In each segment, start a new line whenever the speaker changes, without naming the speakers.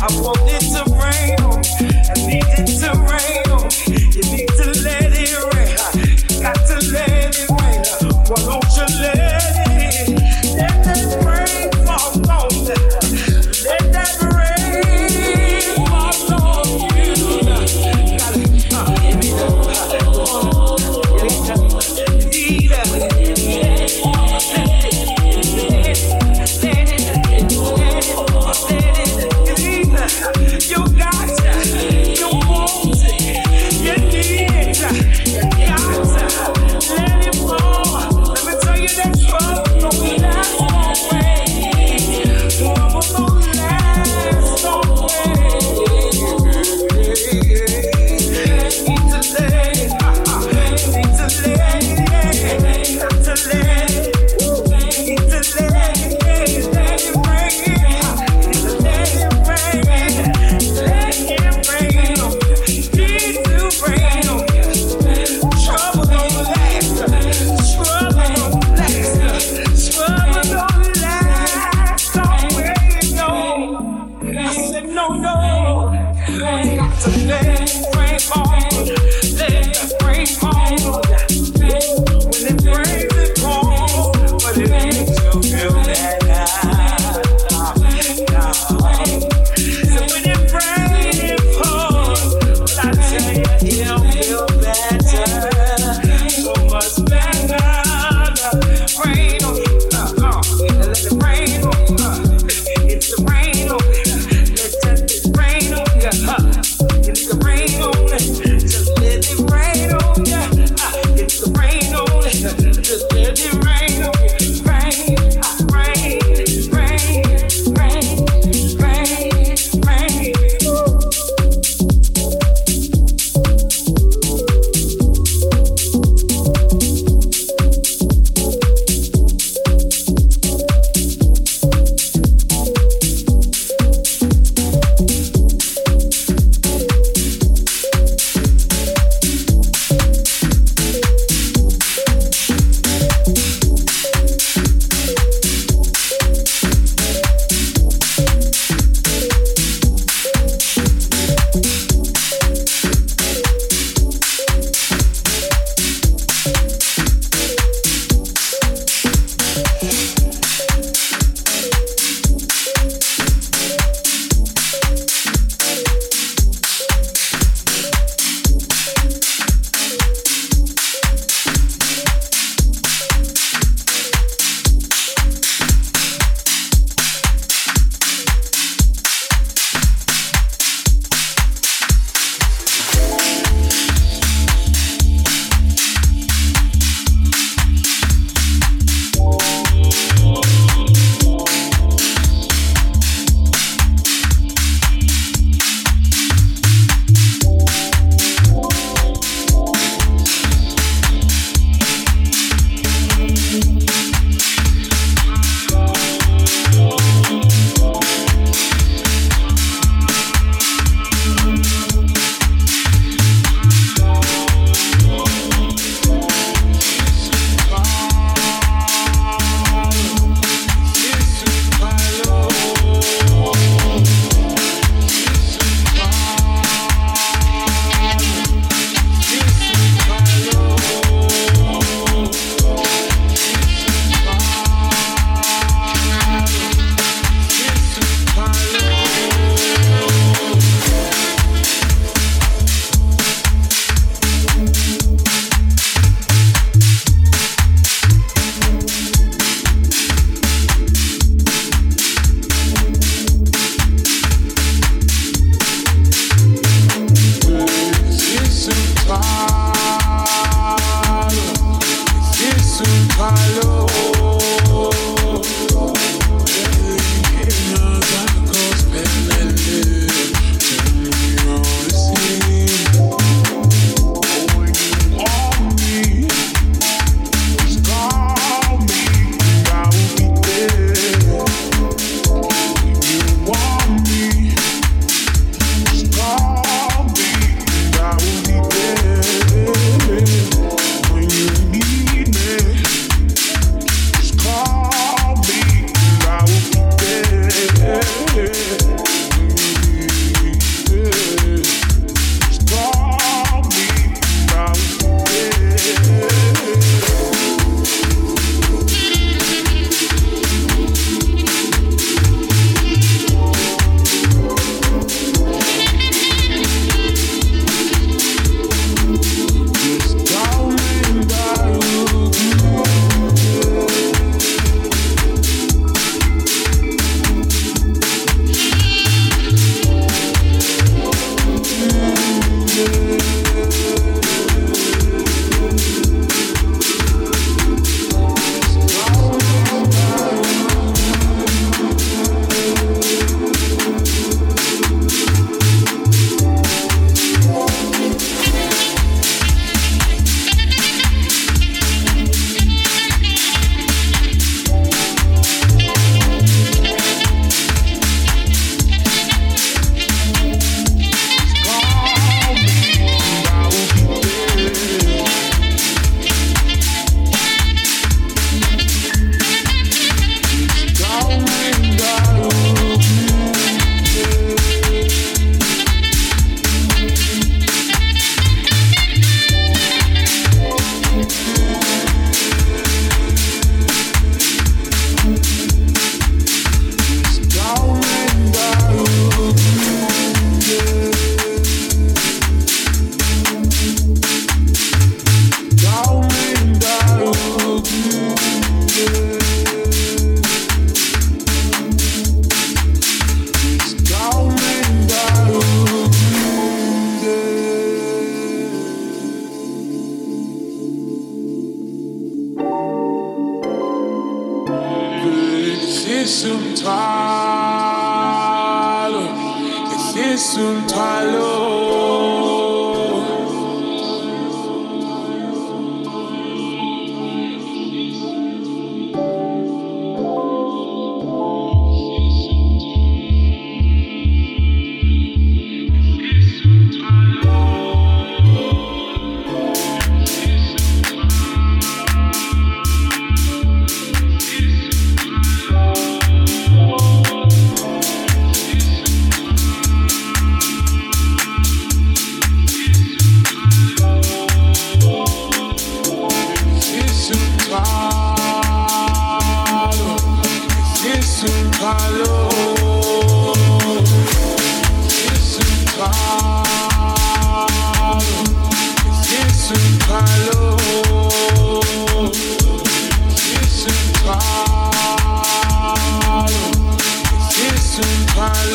Just let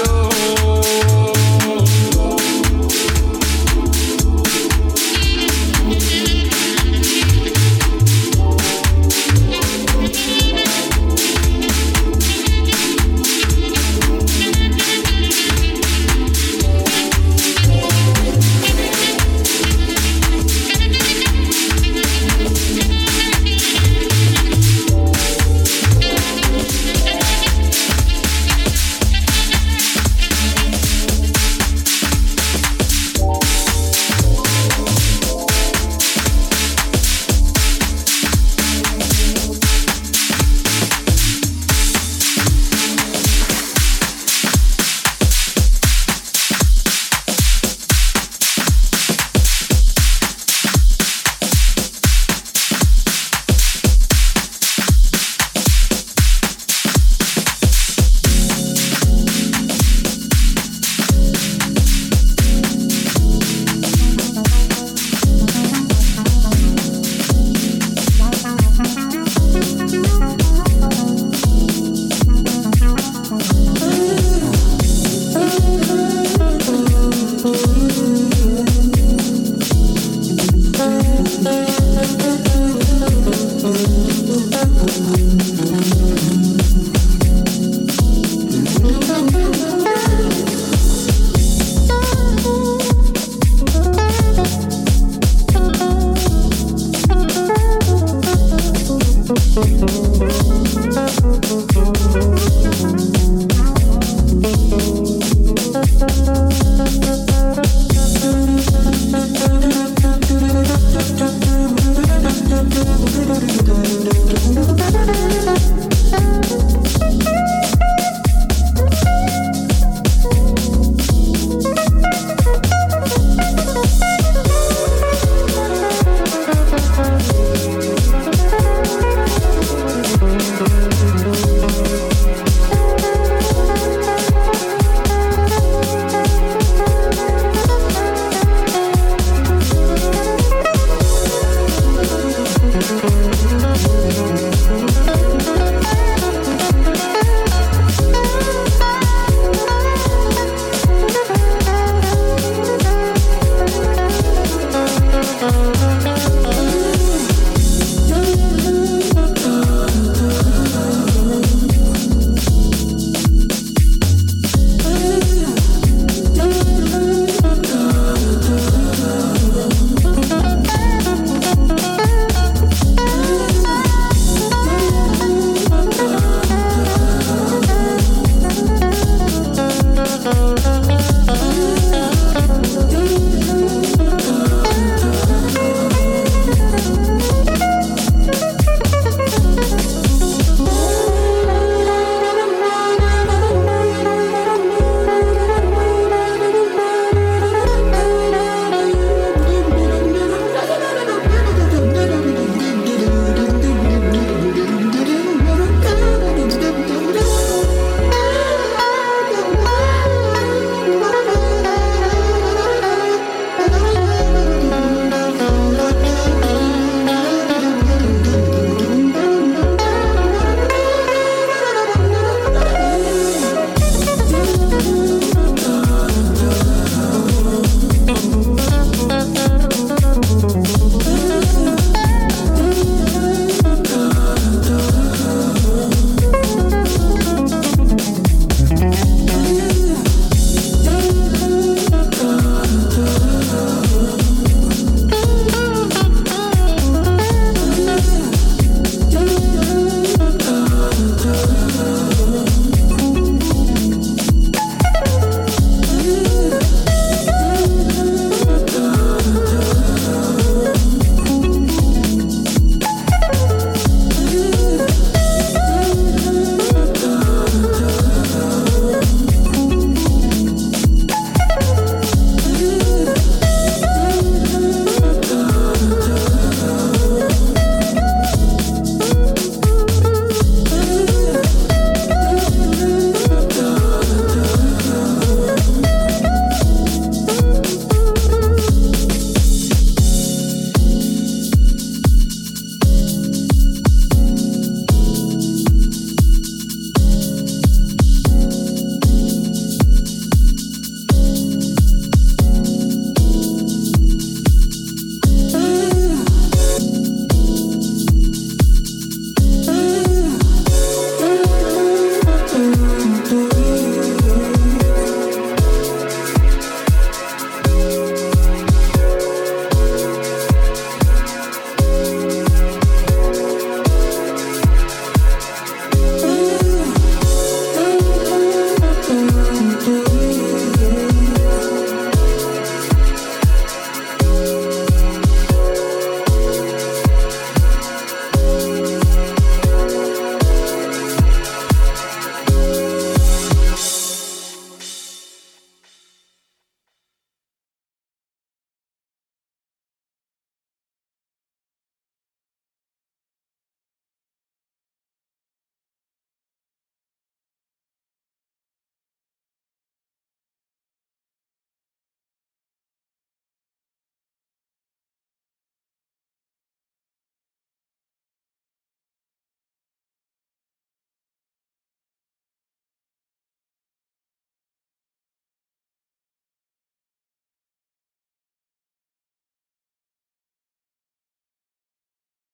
alone.